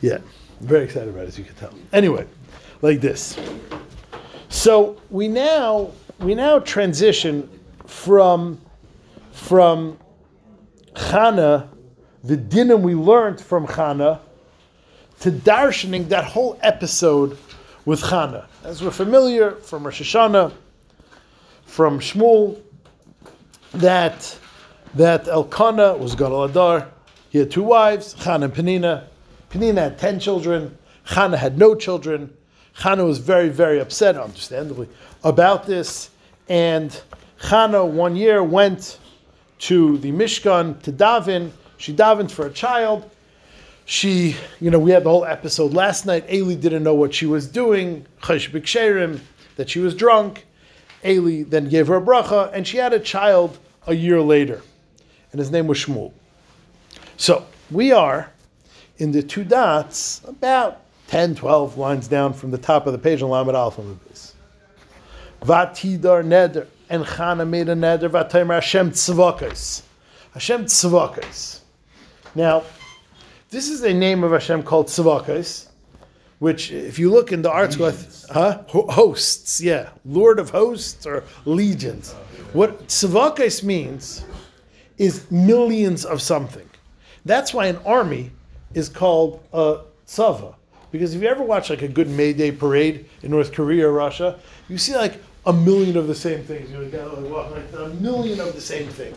Yeah, very excited about it, as you can tell. Anyway, like this. So we now we now transition from from Chana, the dinim we learned from Chana, to darshaning that whole episode with Chana. As we're familiar from Rosh Hashanah, from Shmuel, that that Elkanah was Gadol Adar. He had two wives, Chana and Penina. Penina had ten children. Chana had no children. Chana was very, very upset, understandably, about this. And Chana one year went to the Mishkan to daven. She davened for a child. She, you know, we had the whole episode last night. Eli didn't know what she was doing. That she was drunk. Eli then gave her a bracha, and she had a child a year later, and his name was Shmuel. So we are in the two dots, about 10, 12 lines down from the top of the page on Lamed Alpha Lubis. Vatidar neder, and Chana made a neder, Vataymer Hashem tzvakos. Hashem tzvakos. Now, this is a name of Hashem called tzvakos, which, if you look in the ArtScroll, huh? Hosts, yeah, Lord of hosts or legions. What tzvakos means is millions of something. That's why an army is called a tzava. Because if you ever watch like a good May Day parade in North Korea or Russia, you see like a million of the same things. You know, like a million of the same thing.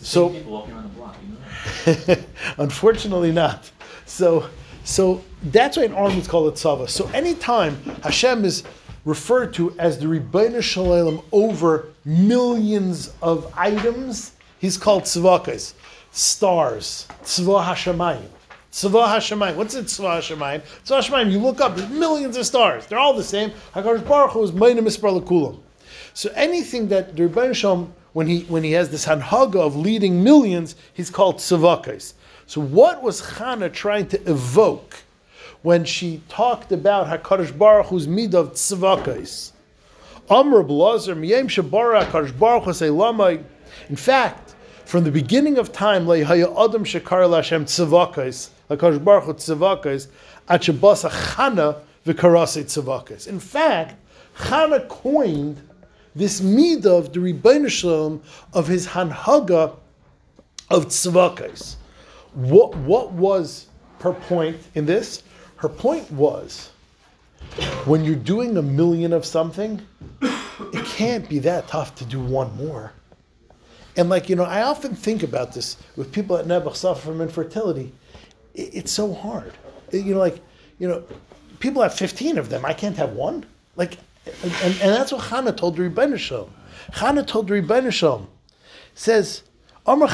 So people walking around the block, you know? unfortunately not. So so that's why an army is called a tzava. So anytime Hashem is referred to as the Rebbeinu Shalom over millions of items, he's called tzvakas, stars, tzva hashemayim. Tzva Hashemayim. What's it, Tzva Hashemayim? Tzva Hashemayim, you look up, there's millions of stars. They're all the same. HaKadosh Baruch Hu is Mayna Mispar Lekulam. So anything that the Rebbeinu Shalom, when he, when he has this hanhaga of leading millions, he's called Tzavakais. So what was Chana trying to evoke when she talked about HaKadosh Baruch Hu's mid of Tzavakais? Amr Blazer, Miyem Shabara HaKadosh Baruch Hu Lamai. In fact, from the beginning of time, Leihaya Adam Shekar Lashem Tzavakais, HaKadosh Baruch Hu Tzavakais, Chana V'karase Tzavakais. In fact, Chana coined this midah of the Rebbeinu Shalom of his hanhaga of tzvakais. What what was her point in this? Her point was when you're doing a million of something, it can't be that tough to do one more. And like you know, I often think about this with people that never suffer from infertility. It, it's so hard. It- you know, like you know, people have 15 of them. I can't have one. Like, and, and, that's what Chana told Rebbeinu Shalom. Chana told Rebbeinu Shalom, says, from the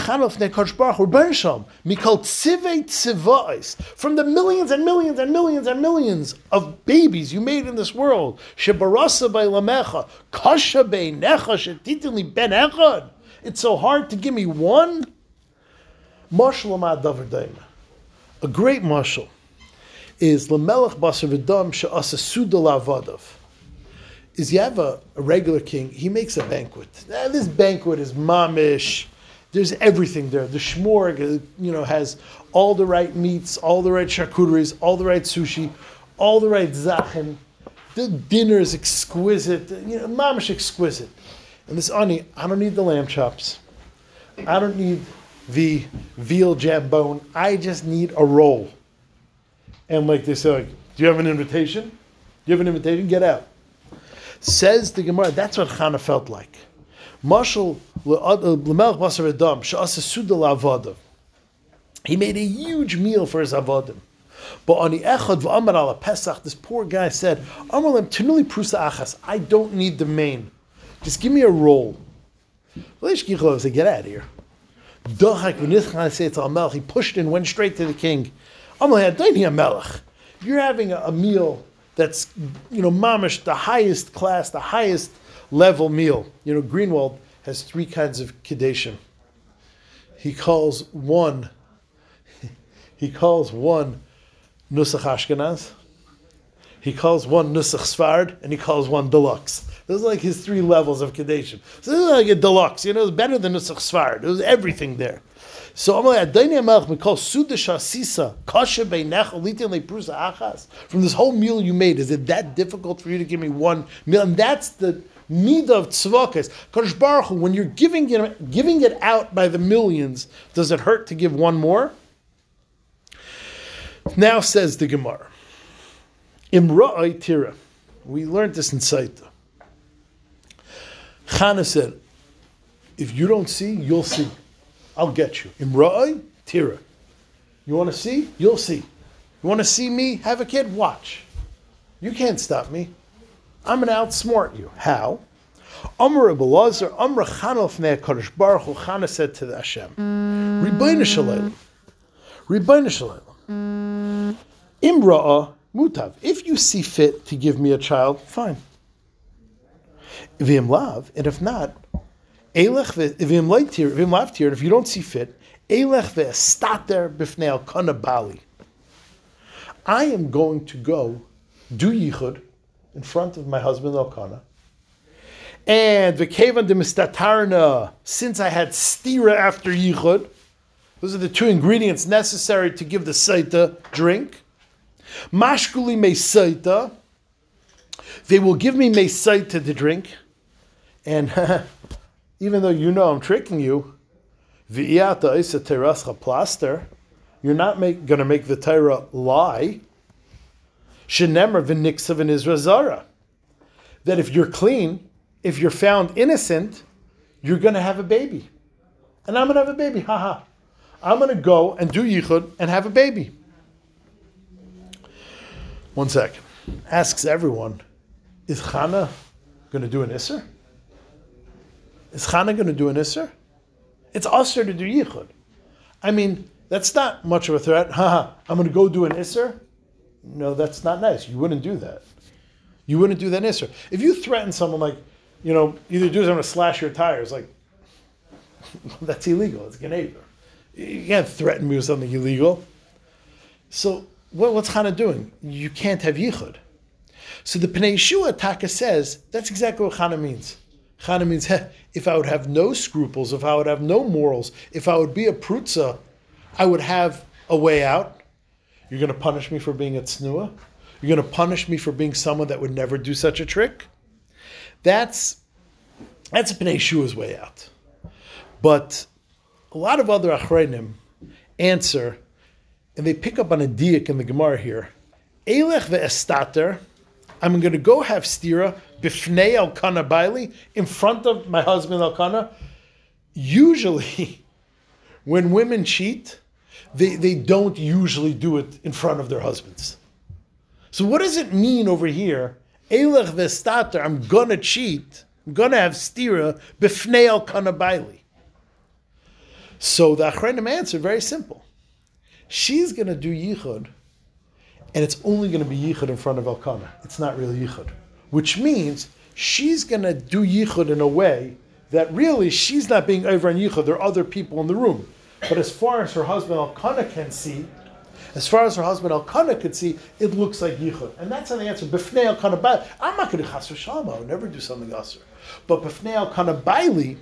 millions and millions and millions and millions of babies you made in this world, Shebarasa by Lamecha, Kasha bei Necha, Shetitili ben Echad. It's so hard to give me one. Mashal A great mashal is Lamelech Basar V'dam She'asa Suda. Is you have a, a regular king, he makes a banquet. Now, this banquet is mamish. There's everything there. The shmorg, uh, you know, has all the right meats, all the right charcuteries, all the right sushi, all the right zachin. The dinner is exquisite. You know, mamish exquisite. And this ani, I don't need the lamb chops. I don't need the veal jambone. I just need a roll. And like they say, like, do you have an invitation? Do you have an invitation? Get out. Says the Gemara, that's what Chana felt like. Mashal uh, l'melch basar adam she'asa suda la'avada. He made a huge meal for his avodim. But on the echad v'amar Pesach, this poor guy said, "Amalem prusa achas. I don't need the main. Just give me a roll." Leish said, "Get out of here." He pushed and went straight to the king. You're having a, meal that's you know mamish the highest class, the highest level meal. You know Greenwald has three kinds of kedation. He calls one. He calls one nusach Ashkenaz. He calls one nusach Sfard, and he calls one deluxe. Those are like his three levels of kedation. So this is like a deluxe. You know, it's better than nusach Sfard. It was everything there. So I'm like, mikol sudash asisa kasha beinech olitin leprusa achas." From this whole meal you made, is it that difficult for you to give me one meal? And that's the need of tzvakas. Kadosh Baruch Hu, when you're giving it, giving it out by the millions, does it hurt to give one more? Now says the Gemara, Imra'ai tira. We learned this in Saita. Chana said, if you don't see, you'll see. I'll get you. Imra'ai tira. You want to see? You'll see. You want to see me have a kid? Watch. You can't stop me. I'm going to outsmart you. How? Amr Abelazar, Amr Chanof Kodesh Baruch Hu Chana said to the Hashem, Rebbeinu Shalom, Rebbeinu Shalom, Imra'a Mutav. If you see fit to give me a child, fine. Vim lav, and if not, Elech vim leitir, vim lavtir, and if you don't see fit, Elech ve'estater b'fnei al kanabali. I am going to go do yichud in front of my husband Elkanah. And v'kevan demistatarna, since I had stira after yichud, those are the two ingredients necessary to give the saita drink. Mashkuli mesaita, they will give me mesaita to drink. And even though you know I'm tricking you, v'iyata isa terascha plaster, you're not going to make the Torah lie. Shenemer v'niksav in Israel That if you're clean, if you're found innocent, you're going to have a baby. And I'm going to have a baby. Haha. I'm going to go and do yichud and have a baby. One second. Asks everyone, is Chana going to do an Isser? Is Chana going to do an Isser? It's usher to do yichud. I mean, that's not much of a threat. Haha, I'm going to go do an Isser? No, that's not nice. You wouldn't do that. You wouldn't do that Isser. If you threaten someone like, you know, either do is I'm going to slash your tires, like, that's illegal. It's Ganeva. You can't threaten me with something illegal. So what, what's Chana doing? You can't have yichud. So the Pnei Yeshua Taka says that's exactly what Chana means. Chana means if I would have no scruples, if I would have no morals, if I would be a prutza, I would have a way out. You're going to punish me for being a tznuah. You're going to punish me for being someone that would never do such a trick. That's that's Pnei Yeshua's way out. But a lot of other achreinim answer and they pick up on a diak in the Gemara here. Elech ve'estater, I'm going to go have stira b'fnei Elkanah baili in front of my husband Elkanah. Usually, when women cheat, they, they don't usually do it in front of their husbands. So what does it mean over here? Elech ve'estater, I'm going to cheat. I'm going to have stira b'fnei Elkanah baili. So the achreinim answer very simple she's going to do yichud, and it's only going to be yichud in front of Elkanah. It's not really yichud, which means she's going to do yichud in a way that really she's not being over on yichud. There are other people in the room, but as far as her husband Elkanah can see. As far as her husband Elkanah could see, it looks like yichud, and that's how the answer. B'fnei Elkanah baili. I'm not going to chas v'shalom. I would never do something else. But b'fnei Elkanah baili,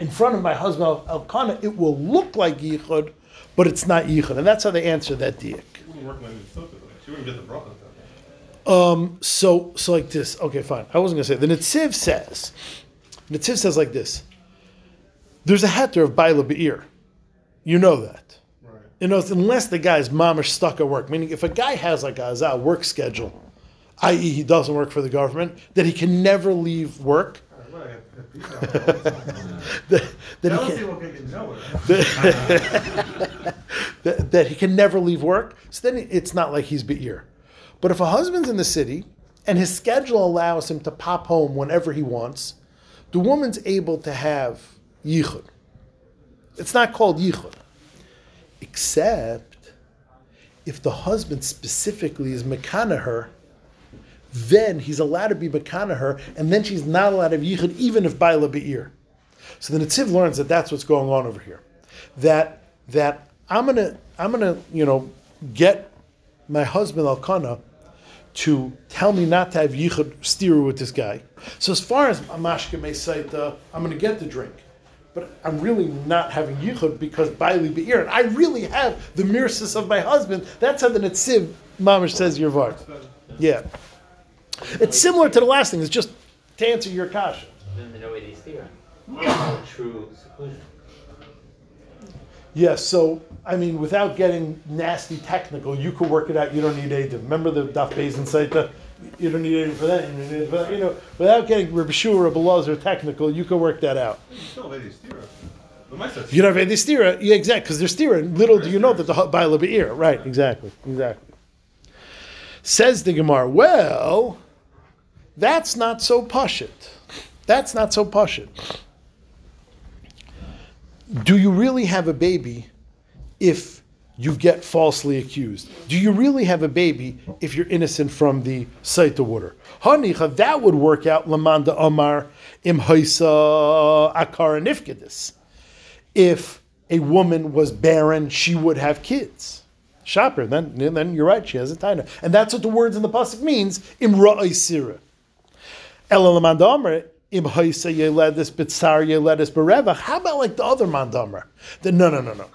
in front of my husband Elkanah, it will look like yichud, but it's not yichud, and that's how they answer that diak. Um, so, so like this. Okay, fine. I wasn't gonna say. The Netziv says, Netziv says like this. There's a heter of baila be'ir. You know that. Right. You know, unless the guy's mamish stuck at work. Meaning, if a guy has like a, a work schedule, i.e., he doesn't work for the government, that he can never leave work that, that, he can, that, that, he can never leave work. So then it's not like he's be'ir. But if a husband's in the city and his schedule allows him to pop home whenever he wants, the woman's able to have yichud. It's not called yichud, except if the husband specifically is mekana her then he's allowed to be Makana her, and then she's not allowed to have Yichud, even if Baila Be'ir. So the Netziv learns that that's what's going on over here. That that I'm gonna I'm gonna you know get my husband Elkanah to tell me not to have yichud steer with this guy. So as far as Amashka may say, the, I'm going to get the drink, but I'm really not having yichud because baili be'ir, and I really have the mirsis of my husband. That's how the netziv mamish says your vart. Yeah, it's similar to the last thing. It's just to answer your kasha. Then the no way they steer. No true seclusion. Yes, so I mean, without getting nasty technical, you could work it out. You don't need Adim. Remember the Daf Bezin Saita? You don't need Adim for that. You, don't need Adim for that. you know, without getting Rabbi Shua or Belazar technical, you could work that out. Still lady stira. The Maisa You don't have any stira, yeah, exactly, because they're stira. Little do you know that the Baila Be'ir, right? Exactly, exactly. Says the Gemara, well, that's not so pashit. That's not so pashit. Do you really have a baby if you get falsely accused? Do you really have a baby if you're innocent from the Saita water? Hanicha, that would work out Lamanda Omar im Haisa if a woman was barren, she would have kids. Shopper, then, then you're right, she has a taina. And that's what the words in the pasuk means, imra sira. Ela mandamar, im haisa yeledis bitsar yeledis berevach. How about like the other mandamar? Then no, no, no, no.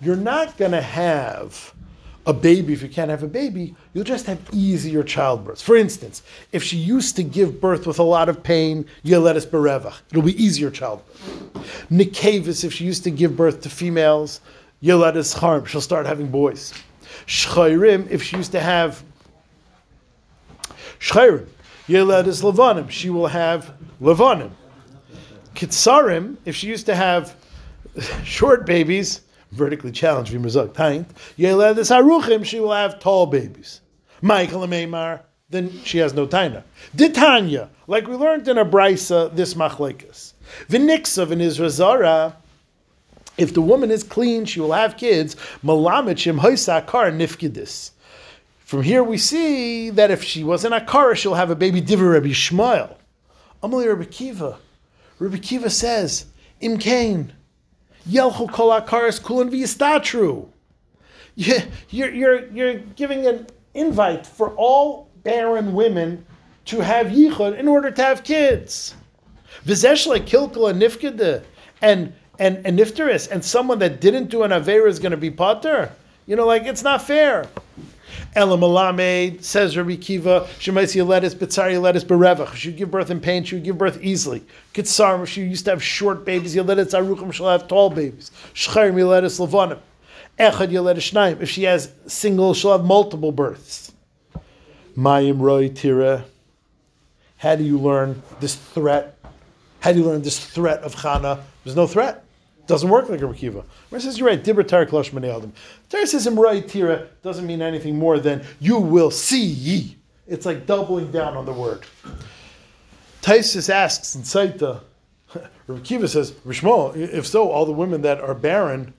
You're not going to have a baby if you can't have a baby. You'll just have easier childbirth. For instance, if she used to give birth with a lot of pain, yeledis berevach. It'll be easier childbirth. Nikavis, if she used to give birth to females, yeledis harm. She'll start having boys. Shchayrim, if she used to have Shchayrim, yeledis levanim. She will have levanim. Kitsarim, if she used to have short babies, vertically challenged v'mezog taint, yeledis haruchim, she will have tall babies. Michael Meimar, then she has no taina. Ditanya, like we learned in a brisa, this machlekes. V'niksav in Israel Zara, if the woman is clean, she will have kids. Malamachim hoisakar nifkidis. From here we see that if she wasn't akara, she'll have a baby diva Rabbi Shmuel. Amalei Rabbi Kiva. Rabbi Kiva says, Im Kain, Yelchu kol akaras kulan v'yistatru. You- You're, you're, you're giving an invite for all barren women to have yichud in order to have kids. V'zeshle kilkul and nifkede and and and nifteris and someone that didn't do an avera is going to be potter. You know, like it's not fair. Elam Alamed says Rabbi Kiva, Shemaisi Yeledis, Bitzar Yeledis, Berevach. She would give birth in pain, she would give birth easily. Kitzar, if she used to have short babies, Yeledis Aruchim, she'll have tall babies. Shcharim Yeledis Lavanim. Echad Yeledis Shnaim. If she has single, she'll have multiple births. Mayim Roy Tira. How do you learn this threat? How do you learn this threat of Chana? There's no threat. Doesn't work like a Rekiva. Where it says you're right, Dibra Tarek Losh Adam. Torah says Imrai Tira doesn't mean anything more than you will see ye. It's like doubling down on the word. Taisus asks in Saita, Rekiva says, Rishmo, if so, all the women that are barren,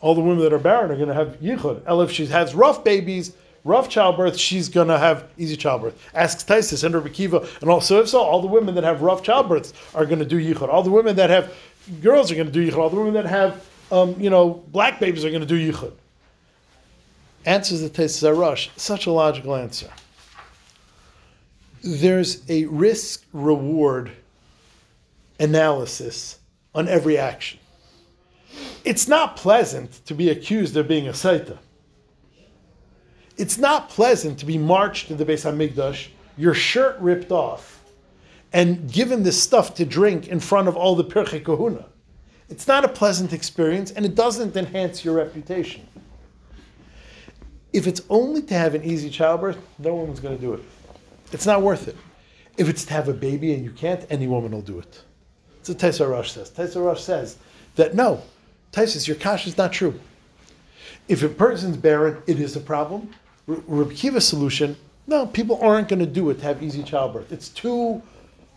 all the women that are barren are going to have yichud. El, if she has rough babies, rough childbirth, she's going to have easy childbirth. Asks Taisus and Rabbi Kiva, and also if so, all the women that have rough childbirths are going to do yichud. All the women that have girls are going to do yichud. All the women that have, um, you know, black babies are going to do yichud. Answers the Taisus Arash. Such a logical answer. There's a risk reward analysis on every action. It's not pleasant to be accused of being a Saita. It's not pleasant to be marched to the Beis Hamikdash, your shirt ripped off, and given this stuff to drink in front of all the Pirchei Kahuna. It's not a pleasant experience, and it doesn't enhance your reputation. If it's only to have an easy childbirth, no woman's going to do it. It's not worth it. If it's to have a baby and you can't, any woman will do it. That's what Taisa Rosh says. Taisa Rosh says that no, Taisa, your kash is not true. If a person's barren, it is a problem. Rabbi Kiva's solution, no, people aren't going to do it to have easy childbirth. It's too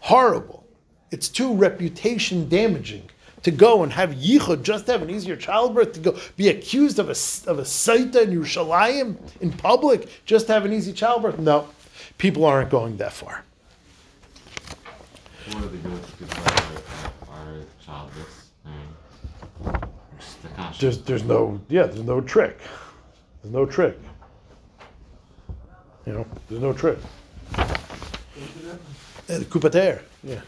horrible. It's too reputation damaging to go and have yichud, just to have an easier childbirth, to go be accused of a, of a saita in Yerushalayim in public, just to have an easy childbirth. No, people aren't going that far. What do they do with people that are, are childless? I mean, just the conscience. There's, there's no, yeah, there's no trick. There's no trick. You know, there's no trick. Uh, Kupater, yeah.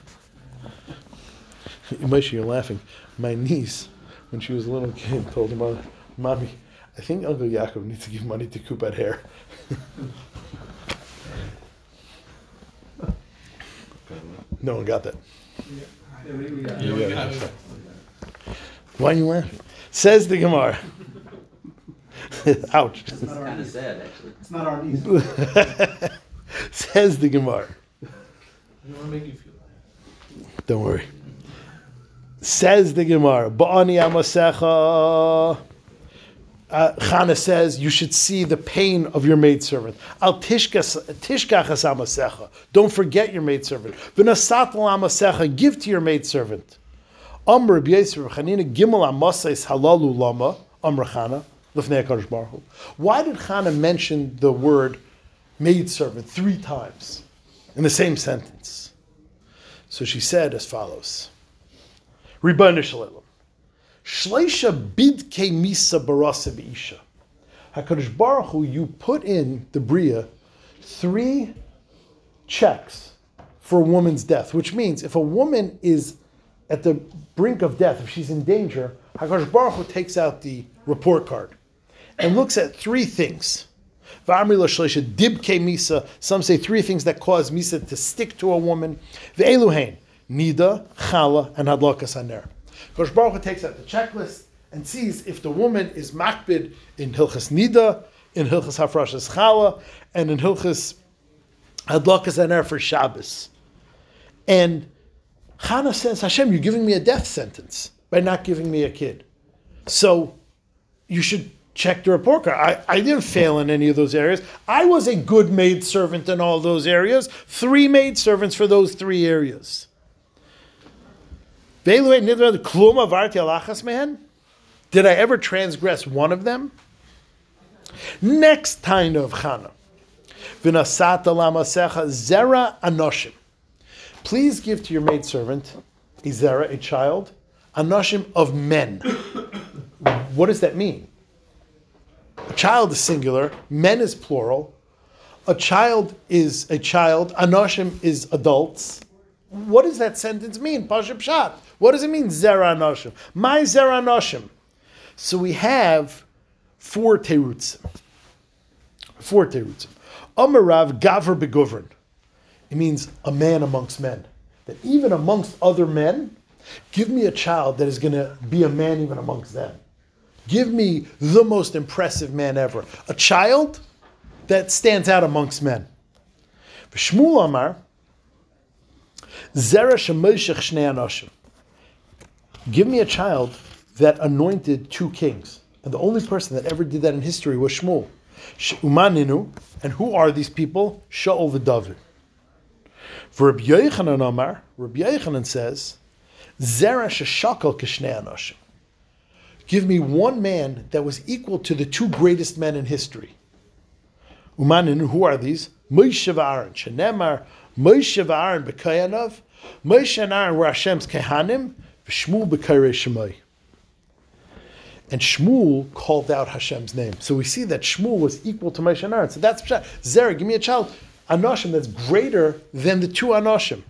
Moshe, you're laughing. My niece, when she was a little kid, told her mother, "Mommy, I think Uncle Yaakov needs to give money to Kupat hair." no one got that. You got it. Why are you laughing? Says the Gemara. Ouch. It's kind of sad, actually. It's not our niece. Says the Gemara. Don't worry. Says the Gemara. Ba'ani amasecha. Uh, Chana says you should see the pain of your maidservant. Al tishkachas amasecha. Don't forget your maidservant. V'nasat amasecha. Give to your maidservant. Amr b'yisr chanina gimel amasais halalu lama. Amr Chana. Lifnei Why did Chana mention the word maidservant three times in the same sentence? So she said as follows. Rebbeinu Shalom. Shleisha bidke misa barasa beisha. Hakadosh Baruch Hu, you put in the bria three checks for a woman's death, which means if a woman is at the brink of death, if she's in danger, Hakadosh Baruch Hu takes out the report card and looks at three things. Misa. Some say three things that cause misa to stick to a woman. Ve'eluhain, nida, chala, and hadlakas haner. Kosh Baruch takes out the checklist and sees if the woman is makbid in hilchas nida, in hilchas hafrashas chala, and in hilchas hadlakas haner for Shabbos. And Chana says, Hashem, you're giving me a death sentence by not giving me a kid. So you should check the report card. I, I didn't fail in any of those areas. I was a good maid servant in all those areas. Three maid servants for those three areas. Did I ever transgress one of them? Next kind of Chana. Zera anoshim. Please give to your maidservant a zera, a child, anoshim of men. What does that mean? Child is singular, men is plural. A child is a child, anoshim is adults. What does that sentence mean? Pashab. What does it mean, Zera Anoshim? My Zera Anoshim. So we have four terutzim. Four terutzim. Amarav Gaver Begovern. It means a man amongst men. That even amongst other men, give me a child that is going to be a man even amongst them. Give me the most impressive man ever. A child that stands out amongst men. Shmuel Amar, Zera Shemoshech Shnei Anoshim. Give me a child that anointed two kings. And the only person that ever did that in history was Shmuel. Umaninu, and who are these people? Shaul the David. For Rabbi Yochanan Amar, Rabbi Yochanan says, Zera Sheshakal Kishnei Anoshim. Give me one man that was equal to the two greatest men in history. Umaninu, who are these? Moshe v'Aaron. Shenemar, Moshe v'Aaron b'kayanov. Moshe and Aaron were Hashem's kehanim. B'kayrei Shemai. And Shmuel called out Hashem's name. So we see that Shmuel was equal to Moshe and Aaron. So that's Pshat. Zera, give me a child, Anoshim, that's greater than the two Anoshim.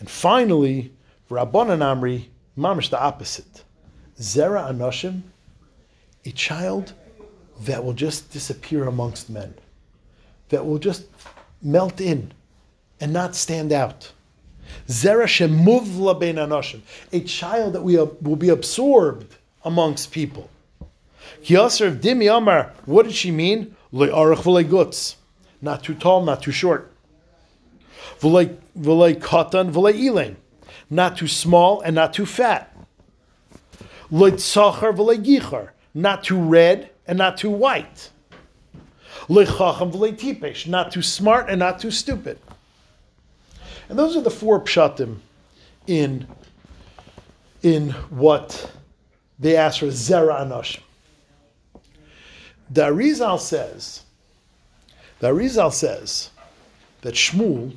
And finally, Rabbanan Amri, mamish the opposite. Zera Anoshim, a child that will just disappear amongst men, that will just melt in and not stand out. Zera shemuvla bein anoshim, a child that we will be absorbed amongst people. Kiyasser of Dimi Amar, what did she mean? Not too tall, not too short. Not too small and not too fat. Not too red and not too white. Not too smart and not too stupid. And those are the four pshatim in, in what they ask for Zera Anoshim. The says, the says that Shmuel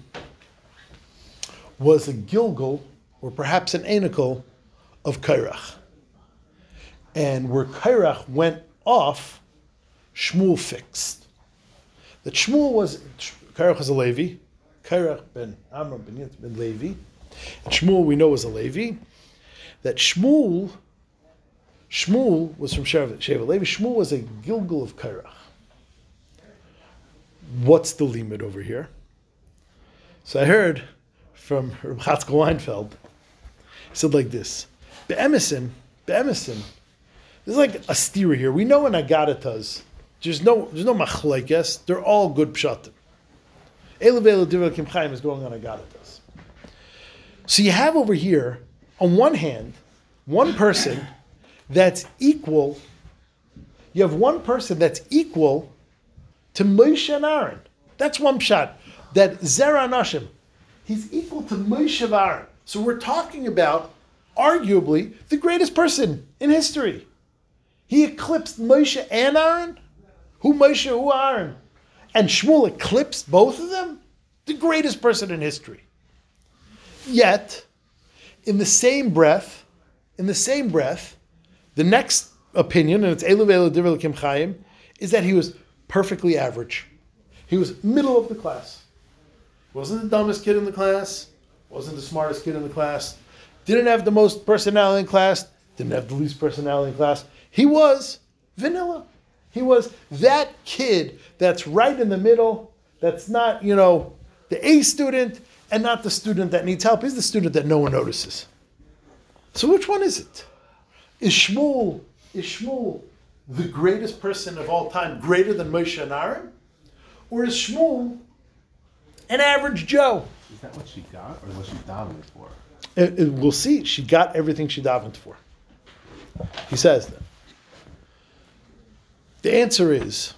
was a Gilgul, or perhaps an Anakel, of Kairach. And where Kairach went off, Shmuel fixed. That Shmuel was, Kairach was a Levi, Kairach ben Amram ben Yitz ben Levi. And Shmuel we know was a Levi. that Shmuel, Shmuel was from Sheva Levi. Shmuel was a Gilgul of Kairach. What's the limit over here? So I heard from Reb Weinfeld. He said like this: Be'emesim, be'emesim. There's like a steer here. We know in Agadatas, there's no there's no machlekes. They're all good pshatim. Elevela Divrei Kim Chaim is going on Agadatas. So you have over here, on one hand, one person that's equal. You have one person that's equal to Moshe and Aaron. That's one shot. That Zera Nashim, he's equal to Moshe and Aaron. So we're talking about arguably the greatest person in history. He eclipsed Moshe and Aaron. Who Moshe, who Aaron? And Shmuel eclipsed both of them? The greatest person in history. Yet, in the same breath, in the same breath, the next opinion, and it's Elu Elu Divrei Kim Chaim, is that he was perfectly average. He was middle of the class. Wasn't the dumbest kid in the class, wasn't the smartest kid in the class, didn't have the most personality in class, didn't have the least personality in class. He was vanilla. He was that kid that's right in the middle, that's not, you know, the A student and not the student that needs help. He's the student that no one notices. So which one is it? Is Shmuel, is Shmuel the greatest person of all time, greater than Moshe and Aaron? Or is Shmuel an average Joe? Is that what she got, or what she davened for? It- it- we'll see. She got everything she davened for. He says that. The answer is,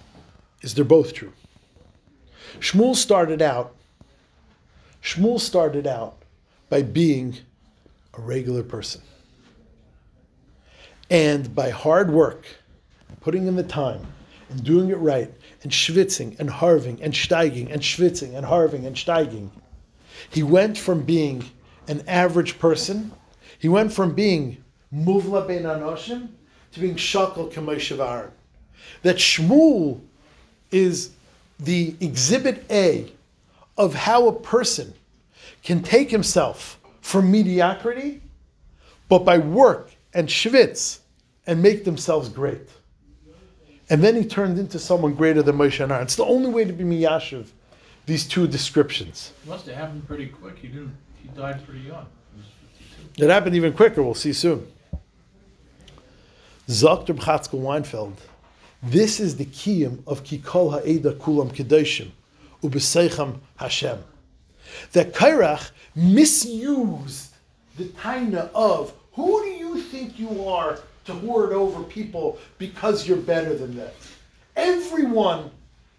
is they're both true. Shmuel started out, Shmuel started out by being a regular person. And by hard work, putting in the time and doing it right, and schwitzing and harving and steiging and schwitzing and harving and steiging, he went from being an average person, he went from being muvla ben anoshim to being shakal kamoshavar. That Shmuel is the exhibit A of how a person can take himself from mediocrity, but by work and shvitz and make themselves great. And then he turned into someone greater than Moshe and Aaron. It's the only way to be miyashiv, these two descriptions. Must have happened pretty quick. He didn't. He died pretty young. He was 52. It happened even quicker. We'll see soon. Dr. Bchatzkel Weinfeld. This is the kiyum of Kikol Ha'eda Kulam Kedoshim Ubeseicham Hashem. That Kairach misused the taina of who do you think you are to hoard over people because you're better than them. Everyone,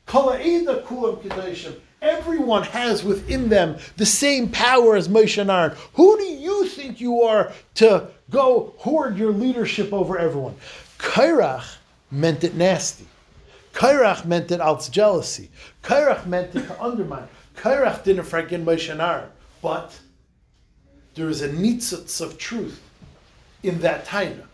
Kol Ha'eda Kulam Kedoshim, everyone has within them the same power as Moshe and Aaron. Who do you think you are to go hoard your leadership over everyone? Kairach meant it nasty. Kairach meant it out jealousy. Kairach meant it to undermine. Kairach didn't forget Moshe and but there is a nitzitz of truth in that taina.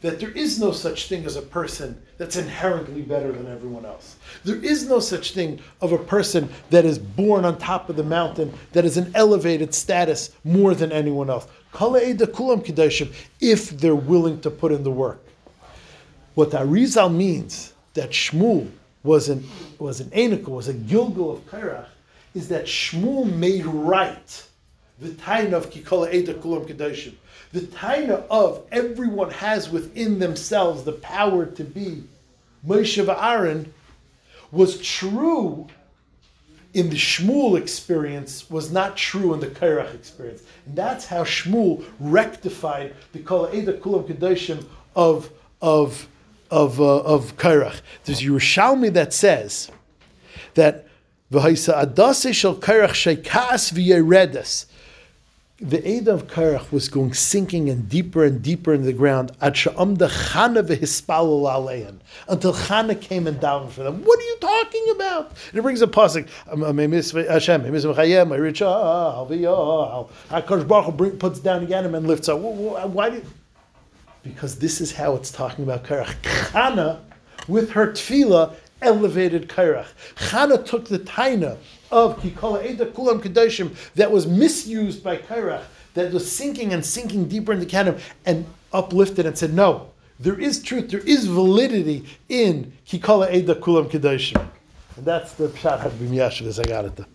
That there is no such thing as a person that's inherently better than everyone else. There is no such thing of a person that is born on top of the mountain, that is an elevated status more than anyone else. If they're willing to put in the work. What Arizal means that Shmuel was an was an Enoch, was a Gilgul of Kairach, is that Shmuel made right the taina of Kikola Eda Kulam Kedoshim. The taina of everyone has within themselves the power to be Moshe Aaron was true in the Shmuel experience was not true in the Kairach experience. And that's how Shmuel rectified the Kol Eda Kulam Kedoshim of of of uh, of Kairach. There's Yerushalmi that says that v'haisa adase shel Kairach sheikas v'yeredes. The Eda of Kairach was going sinking and deeper and deeper into the ground until Chana came and down for them. What are you talking about? And it brings a pasuk. Um, um, Hashem, Chayem, Richah, Hakadosh Baruch puts down again and lifts up. Wh- wh- Why did? Because this is how it's talking about Kairach. Chana, with her tefillah, elevated Kairach. Chana took the taina of Kikola Eda Kulam that was misused by Kairach that was sinking and sinking deeper into Canaan and uplifted and said, no, there is truth, there is validity in Kikala Eda Kulam Kedoshim. And that's the Pshat Habim Yashavas, I got it.